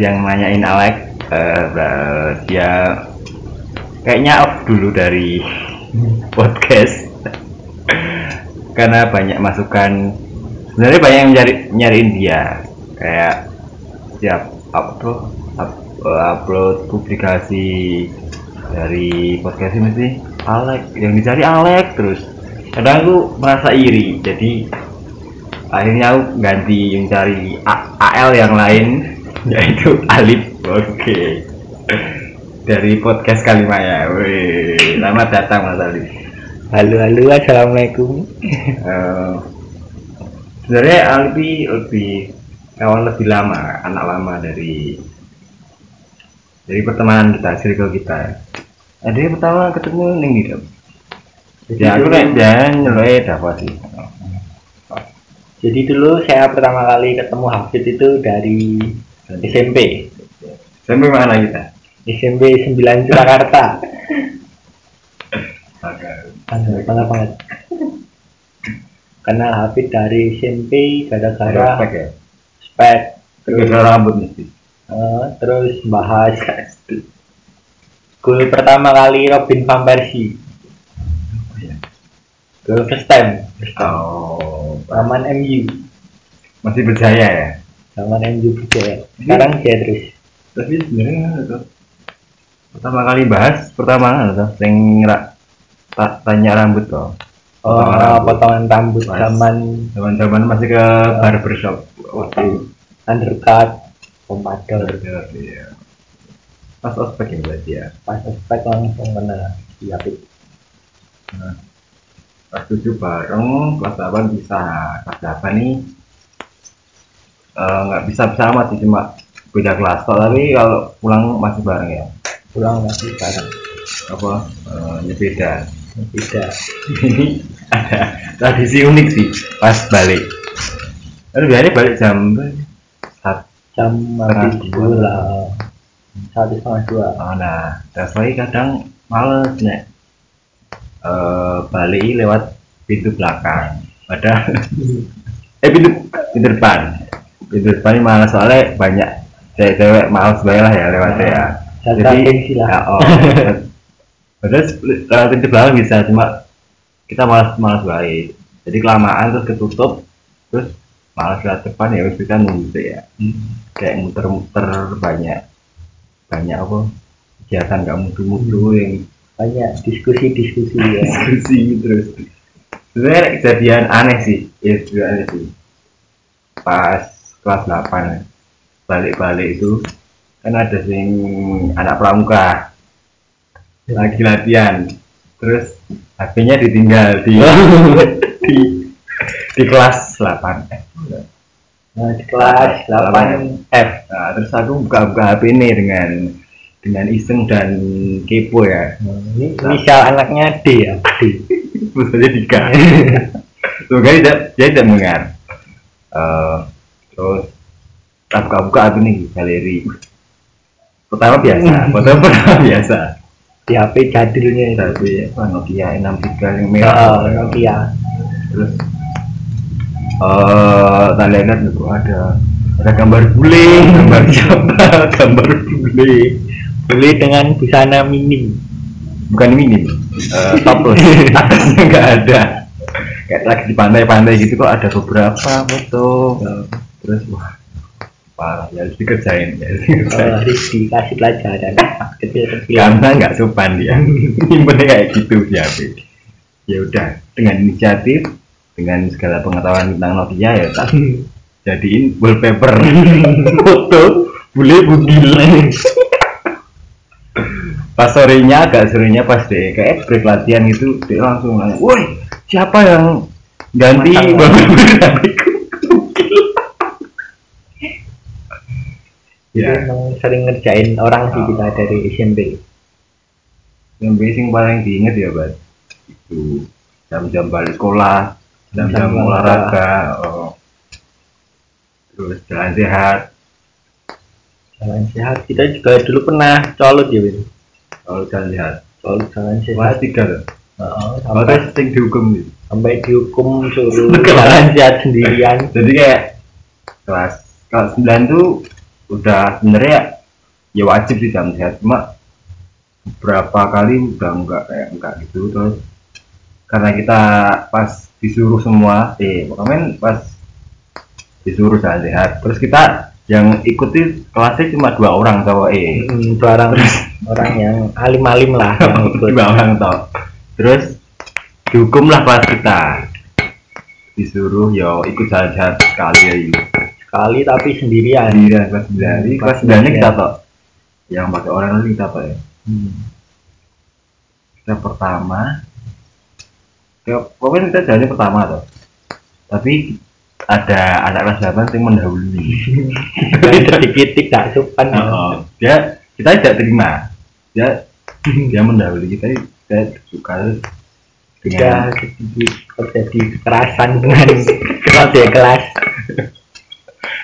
yang nanyain Alex bra- dia kayaknya off dulu dari podcast. Karena banyak masukan. Sebenarnya banyak yang nyari nyariin dia. Kayak siap upload up- eh, upload publikasi dari podcast ini sih Alex yang dicari Alex terus. Kadang aku merasa iri jadi akhirnya aku ganti yang cari AL yang lain yaitu Alif. Oke. Dari podcast Kalimaya. Wih, selamat datang Mas Alif. Halo halo. Assalamualaikum. Eh, sebenarnya Alfi lebih kawan lebih lama anak lama dari dari pertemanan kita circle kita. Ada yang pertama ketemu ning di ya aku nek jangan nyeloi dapat sih. Jadi dulu saya pertama kali ketemu Hafid itu dari SMP. sampai mana kita SMP 9 Surakarta. Oke. Bangga bangga banget. Kenal Hafid dari SMP gara-gara spek ya spek terus rambut mesti eh, terus bahas gol pertama kali Robin van Persie. Gol first time, first time. oh Zaman MU, masih berjaya ya zaman MU Jaya. Sekarang dia terus. tapi sebenarnya itu pertama kali bahas pertama itu sing ra- ta- tanya rambut tuh Oh, Potongan rambut. potongan rambut Mas. zaman zaman-zaman masih ke barbershop waktu undercut, pompadour, iya pas ospek ya berarti ya pas ospek langsung kena diapit. kelas tujuh bareng kelas 8 bisa kelas 8 nih eh, nggak bisa bisa amat sih cuma beda kelas. Toh, tapi kalau pulang masih bareng ya? Pulang masih bareng. apa? Eh, nyepeda Tidak. ini ada tradisi unik sih pas balik. Aduh, biasanya balik jam satu Jam Setengah dua. dua. Satu setengah dua. oh, nah. Tapi kadang males nek. Eh, balik lewat pintu belakang. Padahal eh pintu pintu depan pintu depan ini malas soalnya banyak cewek-cewek males banget lah ya lewatnya ya. Jatah gengsi lah. ya, oh, padahal lewat pintu belakang bisa cuma kita malas malas baik. Jadi kelamaan terus ketutup terus malas lewat depan ya wis kita nunggu deh ya. Kayak muter-muter banyak banyak apa kegiatan nggak mutu-mutu yang Banyak diskusi-diskusi ya. diskusi terus. Sebenarnya kejadian aneh sih ya juga aneh sih. Pas kelas 8 balik-balik itu kan ada sing anak pramuka lagi latihan terus HP-nya ditinggal di di, di kelas 8 eh, Nah, di kelas 8 F. nah, terus aku buka-buka HP ini dengan dengan iseng dan kepo ya Nah, ini inisial anaknya D ya. D. Maksudnya tiga. Semoga tidak dia tidak mendengar. Eh, terus tak buka-buka apa nih galeri. Pertama biasa, pertama pertama biasa. Di HP jadulnya itu. Tapi apa Nokia 63 yang Oh, merah. Nokia. Terus eh tak lihat itu ada ada gambar bule, gambar siapa, gambar bule. Beli dengan busana minim. Bukan minim, eh topless. Atasnya nggak ada. Kayak lagi di pantai-pantai gitu kok ada beberapa foto. Terus wah parah. Ya harus dikerjain. Ya harus Oh, dikerjain. harus dikasih pelajaran. Kecil-kecil. karena nggak sopan dia. Nyimpennya kayak gitu HP ya udah dengan inisiatif dengan segala pengetahuan tentang Nokia ya tak jadiin wallpaper. Foto bule bugil pas sorenya agak sorenya pas deh kayak break latihan gitu dia langsung nanya woi siapa yang ganti wallpaper? HP-ku?" Itu ya emang sering ngerjain orang sih kita Oh. dari SMP. yang basic paling diinget ya Bas itu jam-jam balik sekolah jam-jam Jam olahraga oh. terus jalan sehat Jalan sehat kita juga dulu pernah colot ya, Win. kalau jalan sehat Colot jalan sehat. kelas tiga tuh kalau sampai tes sing dihukum gitu sampai dihukum suruh jalan sehat sendirian. jadi kayak kelas kelas 9 tuh udah sebenarnya ya wajib sih jam sehat cuma beberapa kali udah enggak kayak enggak gitu terus karena kita pas disuruh semua eh pokoknya pas disuruh jalan sehat terus kita yang ikuti kelasnya cuma dua orang cowok eh. Hmm, itu orang orang yang alim-alim lah yang ikut. dua orang tau terus dihukum lah kelas kita. Disuruh yo ikut jalan sehat sekali ya yuk Sekali tapi sendirian. sendirian kelas sembilan Jadi kelas kelas sembilan sembilan. kita tau yang pakai orang lain kita apa ya Hmm. kita pertama ya, pokoknya kita jalannya pertama tuh tapi ada anak kelas 8 yang mendahului Dan sedikit tidak sopan. ya. Oh, dia kita tidak terima dia dia mendahului kita kita suka dengan terjadi kekerasan dengan adik kelas.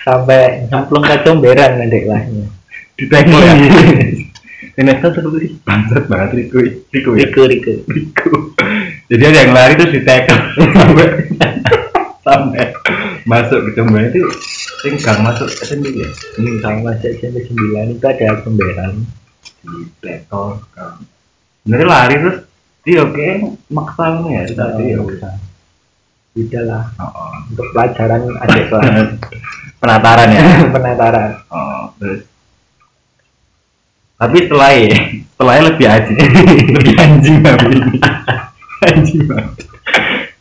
Sampai nyemplung ke comberan adik kelasnya. ditengok ya? Ternyata terus bangsat banget Rico Rico ya? Riku, Riku. Rico jadi ada yang lari terus ditekel sampai sampai masuk ke jembatan itu sing gang masuk SMP ya? Hmm, sama SMP 9 itu ada comberan. ditekel gang sebenarnya lari terus. Dia oke. Maksa ini ya tadi ya Udah lah, oh, oh. untuk pelajaran adik kelas. penataran ya? Penataran. oh, terus. Tapi setelah setelah lebih anjing lebih anjing tapi. Anjing banget.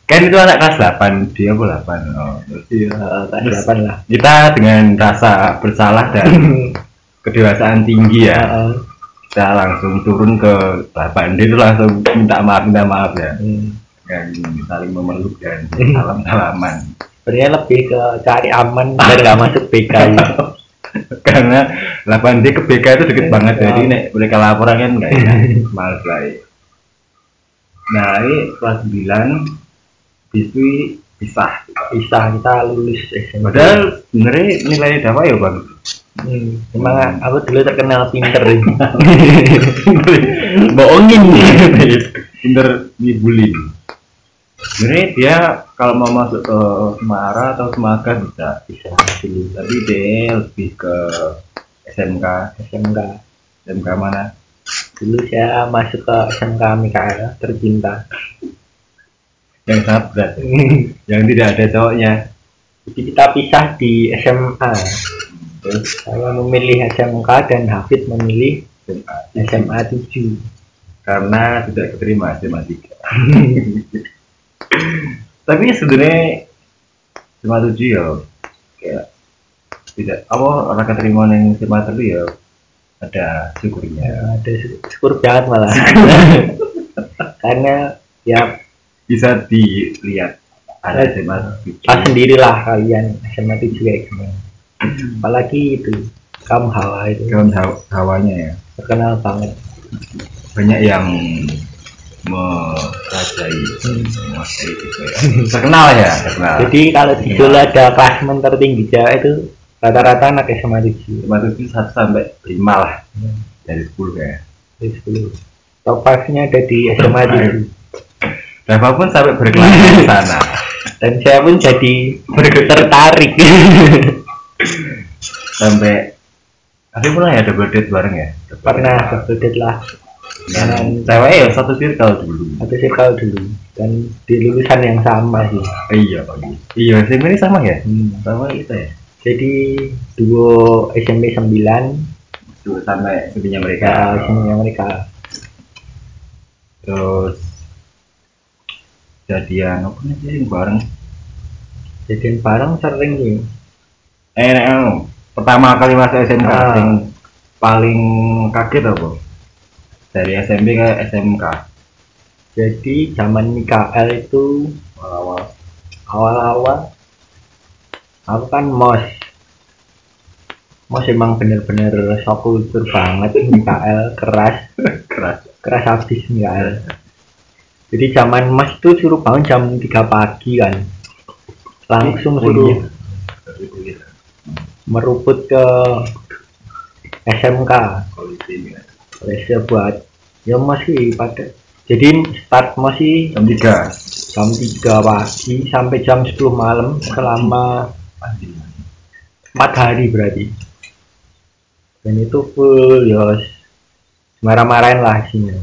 Kan itu anak kelas 8 dia kelas 8 oh, terus Iya, kelas 8 lah. kita dengan rasa bersalah dan kedewasaan tinggi ya kita langsung turun ke 8 dia itu langsung minta maaf minta maaf ya. Hmm. dan saling memeluk dan salam salaman Sebenarnya lebih ke cari aman biar nggak masuk BK. karena 8 D ke BK itu deket banget jadi nek mereka laporan kan nggak enak males lah ya. nah ini kelas 9 biswi pisah Bisa kita lulus SMP. padahal sebenarnya nilai dapat ya bang Hmm, emang aku dulu terkenal pinter. bohongin nih pinter ngibulin sebenarnya dia kalau mau masuk ke Semara atau Semaga bisa. Bisa. Tapi dia lebih ke SMK SMK. SMK mana? Dulu saya masuk ke SMK Mikael tercinta. yang sangat berat yang tidak ada cowoknya? Jadi kita pisah di SMA. Terus? Saya memilih SMK dan Hafid memilih SMA SMA 7. karena tidak keterima SMA 3 tapi sebenarnya SMA 7 ya kayak tidak apa orang keterima yang SMA 3 ya ada syukurnya Ya, ada sy- syukur banget malah. Karena ya bisa dilihat ada SMA 7 pas sendirilah kalian SMA 7 kayak gimana. Apalagi itu kamu hawa itu haw- hawanya ya terkenal banget. banyak yang Hmm. menguasai gitu ya terkenal ya terkenal Jadi kalau di Solo ada klasmen tertinggi Jawa itu rata-rata anak SMA 7 SMA 7 satu sampai lima lah Hmm. dari 10 ya dari 10. Top 5-nya ada di SMA 7. Rafa pun sampai berkelas di sana Dan saya pun jadi tertarik. sampai tapi pernah ya double date bareng ya Pernah kebedet lah dengan cewek ya satu circle dulu satu circle dulu dan di lulusan yang sama sih. iya Pak. iya SMP ini sama ya Hmm. sama kita ya Jadi duo SMP 9 Tuh, sampai sepinya mereka ya mereka terus jadian apa nih sih bareng jadian bareng sering sih. eh anu, pertama kali masuk SMK Ah. yang paling kaget apa dari SMP ke SMK Jadi zaman Mikael itu awal awal-awal aku kan mos. Mos emang bener-bener shock culture banget Mikael keras. Keras. Keras habis Mikael. Jadi zaman mos itu suruh bangun jam 3 pagi kan. Langsung suruh meruput ke SMK Lesnya buat ya masih pada jadi start masih jam tiga. Jam 3 pagi sampai jam 10 malam selama 4 hari berarti. Dan itu full yos marah-marahin lah isinya.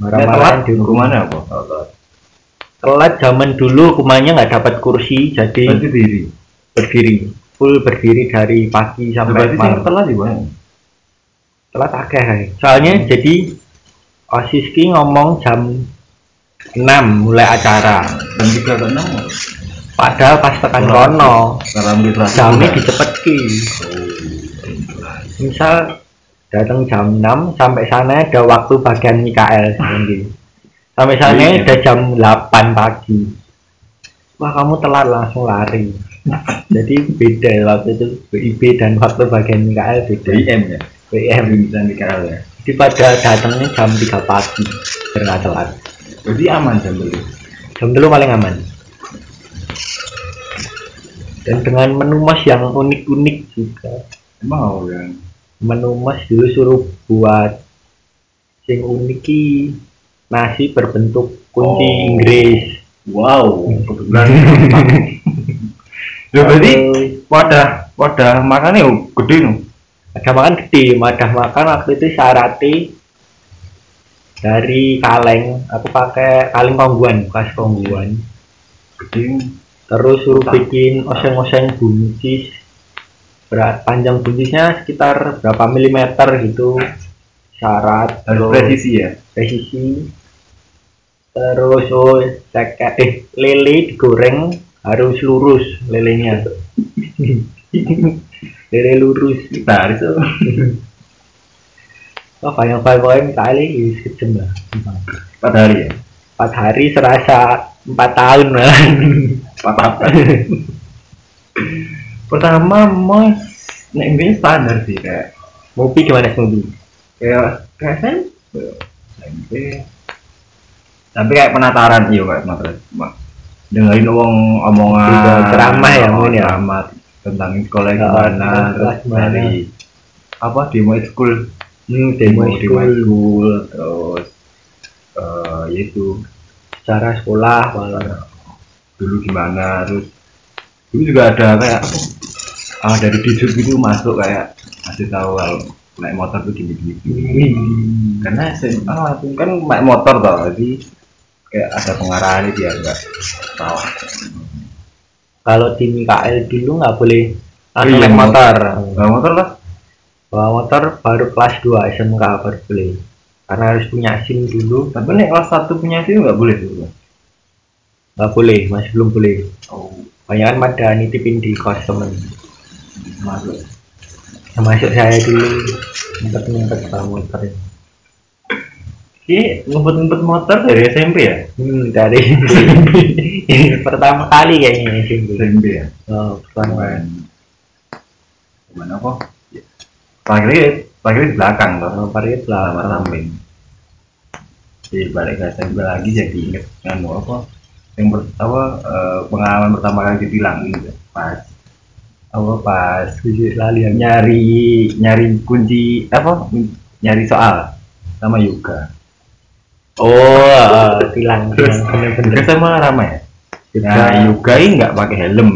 Marah-marahin di hukumannya apa? Kalau telat. Zaman dulu hukumannya nggak dapat kursi jadi berarti diri berdiri. Full berdiri dari pagi sampai berarti malam. telat juga telat akeh soalnya jadi osis ki ngomong jam 6 mulai acara. Jam tiga atau enam. Padahal pas tekan kono jamnya dicepetki misal datang jam 6 sampai sana ada waktu bagian Mikael sendiri sampai sana Iya. udah jam 8 pagi. Wah kamu telat langsung lari. Jadi beda waktu itu BIP dan waktu bagian Mikael beda. BM ya WM bisa dikal ya? Jadi pada datangnya jam 3 pagi biar nggak telat. Berarti aman jam dulu? Jam dulu paling aman. Dan dengan menu mas yang unik-unik juga. Mau kan menu mas dulu suruh buat yang unik nasi berbentuk kunci Oh. Inggris. Wow kebetulan. Ya berarti wadah wadah makannya gede no ada makan gede wadah makan waktu itu syarati dari kaleng. Aku pakai kaleng kongguan bekas kongguan. Gede. Terus suruh bikin oseng-oseng buncis berat panjang buncisnya sekitar berapa milimeter gitu. Syarat harus presisi ya? presisi. Terus oh ceket eh lele digoreng harus lurus lelenya lele lurus kita harus tuh oh banyak banyak kali sekejam lah empat hari ya empat hari serasa empat tahun lah empat apa pertama mas nek ini standar sih kayak Mobi gimana Mobi kayak kayak SMP tapi kayak penataran iya kayak penataran dengerin wong omongan ceramah ya, mungkin ya? ceramah tentang sekolah Oh, gimana tentang terus dari apa demo school. Hmm, demo demo school. school terus eh yaitu secara sekolah malah dulu gimana terus dulu juga ada kayak ah dari dijut gitu masuk kayak kasih tahu kalau naik motor tuh gini gini, gini. karena SMA langsung kan naik motor toh jadi kayak ada pengarahan dia enggak salah kalau di Mikael dulu nggak boleh langsung Iya, naik motor naik motor lah. Bawa motor baru kelas 2 SMK baru boleh. Karena harus punya SIM dulu. Tapi nih kelas satu punya sih nggak boleh tuh nggak boleh masih belum boleh. Oh. Banyak kan pada nitipin di kos temen. Masuk. Termasuk saya dulu ngumpet ngumpet bawa motor. Ki ngumpet-ngumpet motor dari SMP ya? Hmm, dari pertama kali kayaknya SMP SMP ya oh, pertama Cuman Cuman apa? Parkirnya, parkirnya di belakang toh. oh, parkir Sama lah samping. Jadi balik ke SMP lagi jadi inget nganu apa? Yang eh, pengalaman pertama kali ditilang gitu. Pas apa pas lali ya nyari nyari kunci apa nyari soal sama yoga oh uh, tilang tilang yoga bener-bener sama Rama ya nah. Yoga ini nggak pakai helm.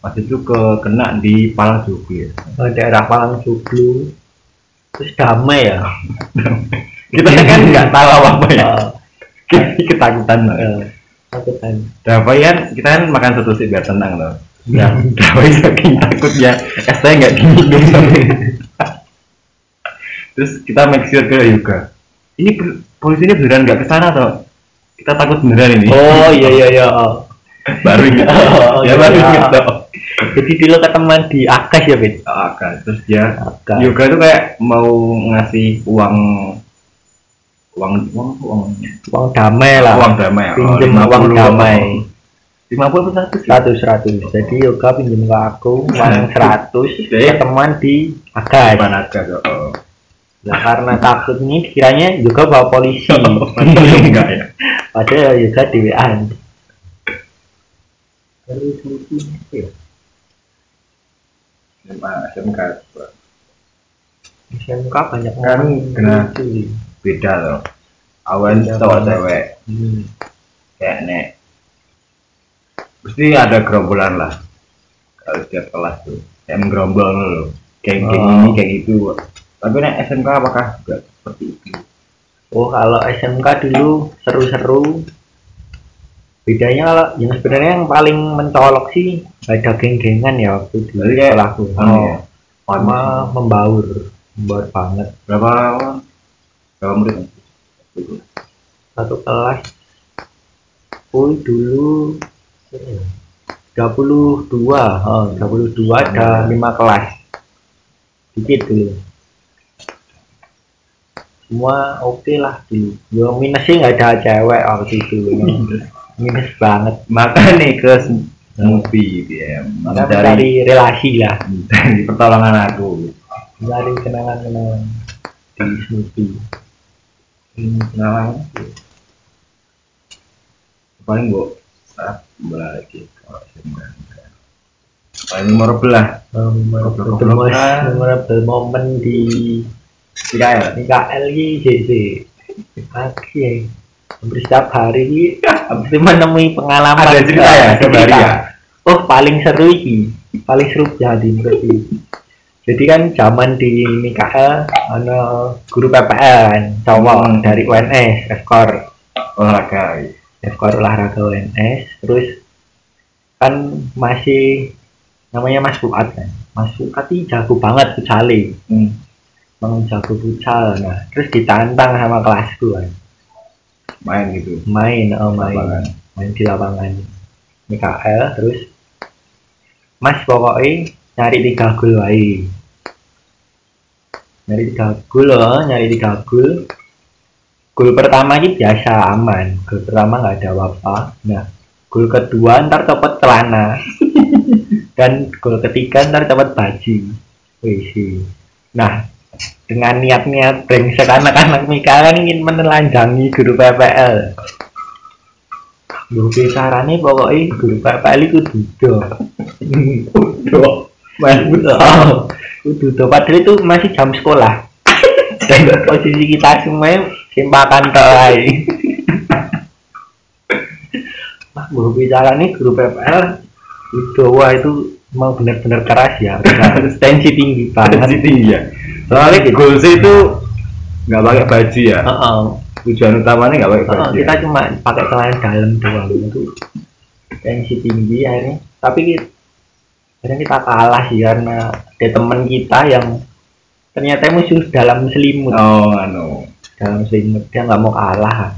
Waktu itu ke kena di Palang Jogja Oh, daerah Palang Joglo terus damai ya? Kita kan nggak tahu apa apa ya. Oh, ketakutan lah eh, takutan Dapayan kita kan makan soto sih biar tenang loh. Ya. Dapayan saking takutnya es teh nggak diminum terus kita make sure ke yoga ini polisinya beneran nggak ke sana toh kita takut beneran ini. Oh iya iya iya. Oh. baru Oh, ya iya. baru ingat toh jadi dulu ketemuan di Akas ya Bet Oh, kan. terus dia Akas yoga tuh kayak mau ngasih uang uang uang uang? Uang damai lah. Uang damai. Oh, pinjem 50 uang damai. Lima puluh satu seratus? Seratus jadi yoga pinjem ke aku uang seratus. Oke. ketemuan di Akas tuh oh. nah karena takut ini kiranya juga bawa polisi. Enggak ya. Padahal yoga dewean terus ya? SMA SMK SMK banyak Kan kena- beda loh awan Beda cowok banget. cewek Hmm. kayak nek mesti ada gerombolan lah kalau setiap kelas tuh kayak menggerombol loh geng geng Oh. ini kayak gitu tapi nek SMK apakah juga seperti itu Oh kalau SMK dulu seru-seru. Bedanya kalau yang sebenarnya yang paling mencolok sih ada geng-gengan ya waktu di Jadi kayak- sekolahku. anu ya, sama membaur, membaur banget. berapa berapa murid Satu kelas. Oh dulu eh, 32, oh, 22 ada 5 kelas. Dikit dulu. Semua oke lah dulu. Yo minusnya nggak ada cewek waktu itu. Minus banget. maka nih ke movie dia Maka mencari mencari relasi lah. mencari pertolongan aku. Mencari kenangan-kenangan. Di Snoopy. ini kenalan paling bu saat balik kalau SMK paling memorable lah. Memorable, Goblok-goblok most lah. memorable moment di tidak Ini KL ini JC Oke Hampir setiap hari Hampir menemui pengalaman. Ada cerita ya, setiap ya? Oh paling seru ini. Paling seru jadi ini. Jadi kan zaman di MKL Ada guru PPL kan Cowok Hmm. dari UNS Eskor olahraga Eskor olahraga UNS Terus Kan masih Namanya Mas Fuad kan. Mas Fuad ini jago banget futsali hmm. Emang jago futsal. Nah terus ditantang sama kelasku kan main gitu. Main oh main. Lapangan. main di lapangan. MKL terus? Mas pokoknya nyari tiga gol wae. Nyari tiga gol loh nyari tiga gol. Gol pertama ini biasa aman. Gol pertama nggak ada apa-apa. Nah gol kedua ntar copot celana. Dan gol ketiga ntar copot baju. Wih sih. Nah dengan niat-niat brengsek anak-anak Mika kan ingin menelanjangi guru PPL guru caranya pokoknya guru PPL itu duduk main oh, duduk padahal itu masih jam sekolah. Dan posisi kita semua simpakan toai Wah, guru bicaranya guru PPL itu wah itu mau benar-benar keras ya. Tensi tinggi banget. Tensi tinggi ya soalnya goals itu nggak pakai baju ya? Heeh. tujuan utamanya nggak pakai Oh, baju kita ya? cuma pakai celana dalam doang. Itu tensi tinggi akhirnya. Tapi akhirnya kita kalah sih karena ada teman kita yang ternyata musuh dalam selimut. Oh anu. Dalam selimut dia nggak mau kalah.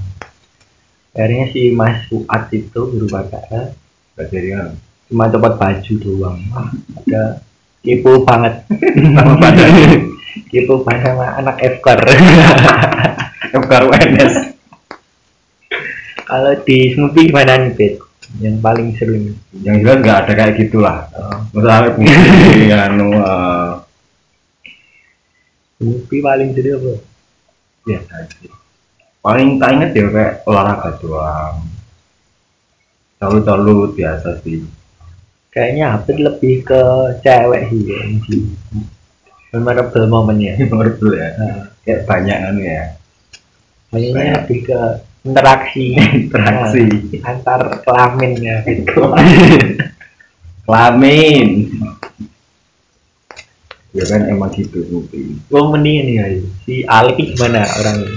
Akhirnya si Mas Fuad itu guru nggak jadi anu. cuma copot baju doang. Ada kipu banget. Sama badan banget sama anak Efkar FKR UNS kalau di Snoopy gimana nih Pit yang paling seru nih. Yang jelas nggak ada kayak gitulah. Oh, misalnya bukti anu Snoopy paling seru apa? Biasa sih paling tak inget ya kayak olahraga doang. Calut-calut biasa sih. Kayaknya hampir lebih ke cewek sih ya sih memorable momennya. Memorable ya. Nah, kayak banyak anu ya. Kayaknya Kayak- lebih ke interaksi. Interaksi. Nah, antar kelaminnya gitu. Kelamin. Ya kan emang gitu mungkin gue mending ya si Alek ini gimana orang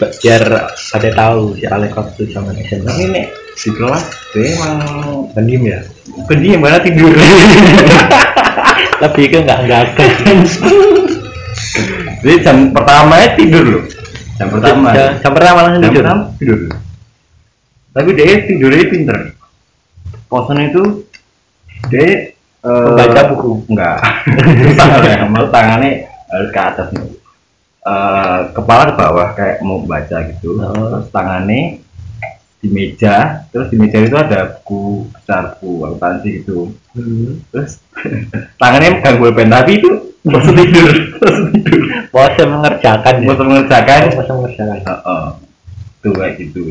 biar pada tahu si Alek waktu zaman SMA ini nek di kelas dia emang pendiam ya? Pendiam mana tidur lebih ke nggak nggak jadi jam pertama ya tidur loh. Jam pertama. Jam, jam pertama langsung jam tidur. pertama tidur. Tapi dia tidurnya pinter. Posen itu dia eh, Membaca buku? enggak tangannya mau tangannya harus ke atas. Nih Eh, kepala ke bawah kayak mau baca gitu. Oh. terus tangannya di meja terus di meja itu ada buku besar buku akuntansi gitu hmm. terus tangannya megang pulpen tapi itu bosan tidur bosan tidur. Bosan mengerjakan ya? Bosan mengerjakan. Oh, bosan mengerjakan. Heeh. tuh kayak gitu.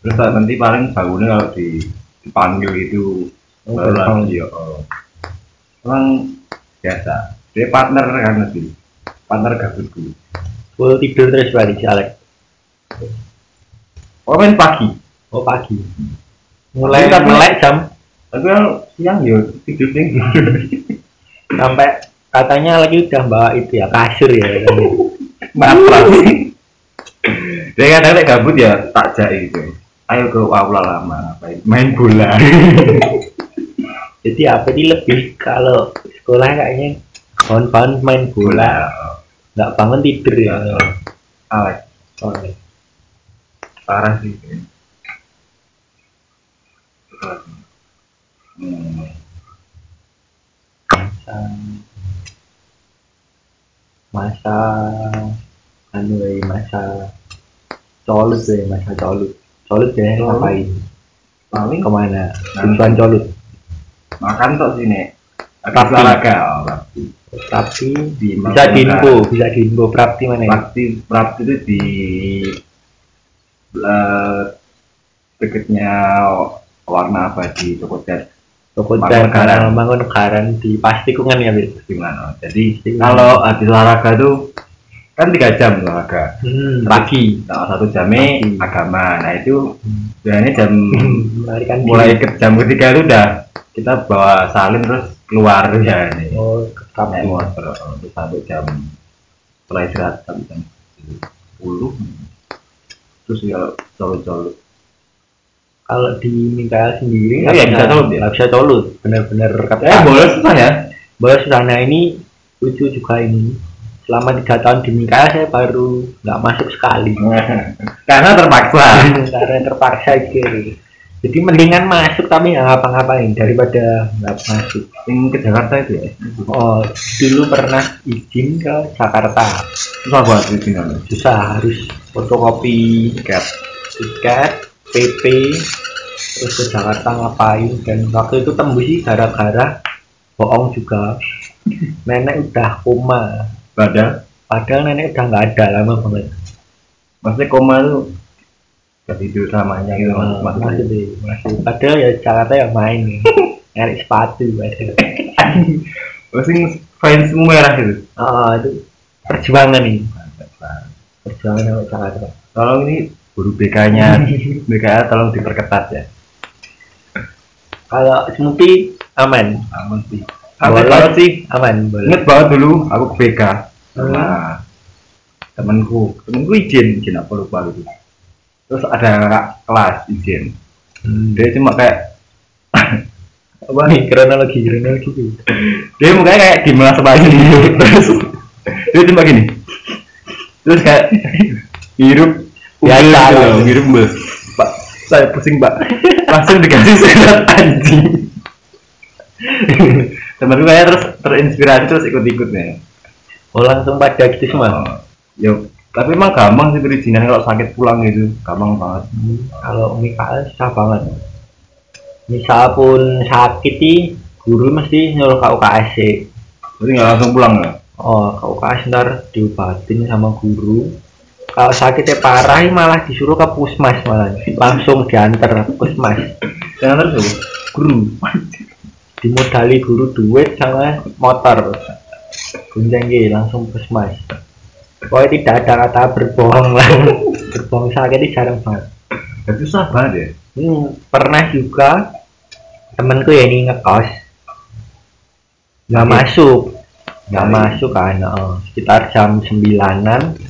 Terus nanti paling bangunnya kalau di dipanggil gitu Oh, baru lagi ya oh. emang biasa. Dia partner kan nanti. Partner gabutku. Full tidur terus berarti si Alek oh main pagi oh pagi. Mulai Tapi- melek jam tapi kalau siang ya tidur tinggi sampai katanya lagi udah bawa itu ya kasur ya. Katanya. matras dia kadang lek gabut ya tak jak gitu ayo ke aula lama main bola. Jadi apa ini lebih kalau sekolah kayaknya bangun-bangun main bola. Nggak bangun tidur ya. Alex Soalnya. parah sih hmm. masa anu ya masa colut ya masa colut colut ya ngapain paling ke mana tujuan colut makan tok sini Tapi- olahraga Prapti. tapi di bisa diinfo bisa diinfo prakti mana ya Prapti Prapti itu di eh, deketnya warna abadi toko cat? Toko Mangkunegaran. Jalan Mangkunegaran di pas tikungan ya Bil? gimana jadi Iya. kalau habis olahraga tuh kan tiga jam olahraga. Hmm, pagi nah, satu jamnya Pagi. agama. Nah itu biasanya jam mulai ke jam ketiga itu udah kita bawa salin terus keluar ya nih oh naik motor oh, terus sampai jam setelah istirahat sampai jam 10 terus ya colut-colut kalau di Mikael sendiri Oh, iya, bisa colut ya? nggak bisa colut benar-benar. Ketat eh boleh susah ya? Bahwa sana ini lucu juga ini. Selama tiga tahun di Mikael saya baru nggak masuk sekali. Karena terpaksa. Karena terpaksa gitu jadi mendingan masuk tapi nggak ngapa-ngapain daripada nggak masuk. Yang ke Jakarta itu ya? Oh dulu pernah izin ke Jakarta. Susah banget sini susah harus fotokopi tiket tiket PP terus ke Jakarta ngapain dan waktu itu tembus sih gara-gara bohong juga. Nenek udah koma. Padahal? Padahal nenek udah nggak ada lama banget. Maksudnya koma tuh gak tidur samanya gitu Nah, mas mas masih masih. Padahal ya Jakarta ya main nih. Nyari sepatu padahal Masing fans semua merah gitu? Ah itu perjuangan nih. Perjuangan sampai Jakarta. Tolong ini guru BK-nya. BKA tolong diperketat ya. Kalau Smoopy aman. Aman sih. Tapi kalau sih aman boleh. Inget banget dulu aku ke BK. Sama Hmm. temenku temenku izin izin apa lupa gitu terus ada kelas izin. Hmm. dia cuma kayak apa nih kronologi kronologi gitu dia mukanya kayak gimana gitu terus dia cuma gini. Terus kayak hirup Biasa ubel gitu lah. hirup ubel. pak saya pusing pak. Langsung dikasih surat anjing. Temanku kayak terus terinspirasi terus ikut-ikut nih. Oh langsung pada gitu semua Oh, yo tapi emang gampang sih perizinan kalau sakit pulang gitu. Gampang banget. Hmm, kalau Mikael susah banget. Misal pun sakit sih guru mesti nyuruh ke UKS sih. Jadi nggak langsung pulang ya? Oh ke UKS ntar diobatin sama guru kalau sakitnya parah malah disuruh ke pusmas malah. Langsung diantar ke pusmas terus ya guru. Dimodali guru duit sama motor. Gunjang langsung pusmas pokoknya tidak ada kata berbohong lah. Berbohong sakit itu jarang banget. Itu susah banget ya? Hmm, pernah juga temenku ya ini ngekos. Nggak masuk. Nggak masuk kan oh, sekitar jam sembilanan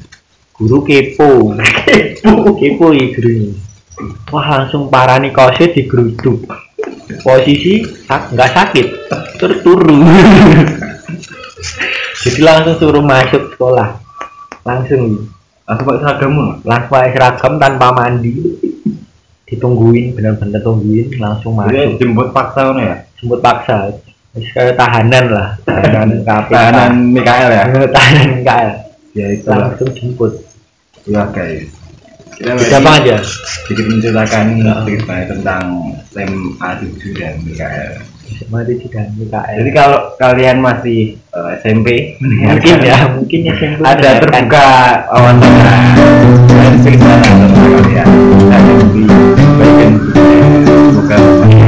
guru kepo. Kepo. Kepo ya gurunya. Wah langsung parah nih kosnya digeruduk. Posisi sak- nggak sakit terus turun jadi langsung suruh masuk sekolah. Langsung. Langsung pakai seragammu langsung pakai seragam tanpa mandi. Ditungguin bener-bener tungguin langsung jadi masuk. jemput paksa mana ya? Jemput paksa. Kayak tahanan lah. Tahanan KPK tahanan Mikael ya? Tahanan KL ya itu langsung jemput ya guys kita banget ya sedikit menceritakan Nah. sedikit banyak tentang STEM A7 dan Mikael mari sudah KL jadi kalau kalian masih eh, SMP mungkin ya mungkin ya SMP ada terbuka wawancara kalian pilih salah satu kalian ada di bagian semoga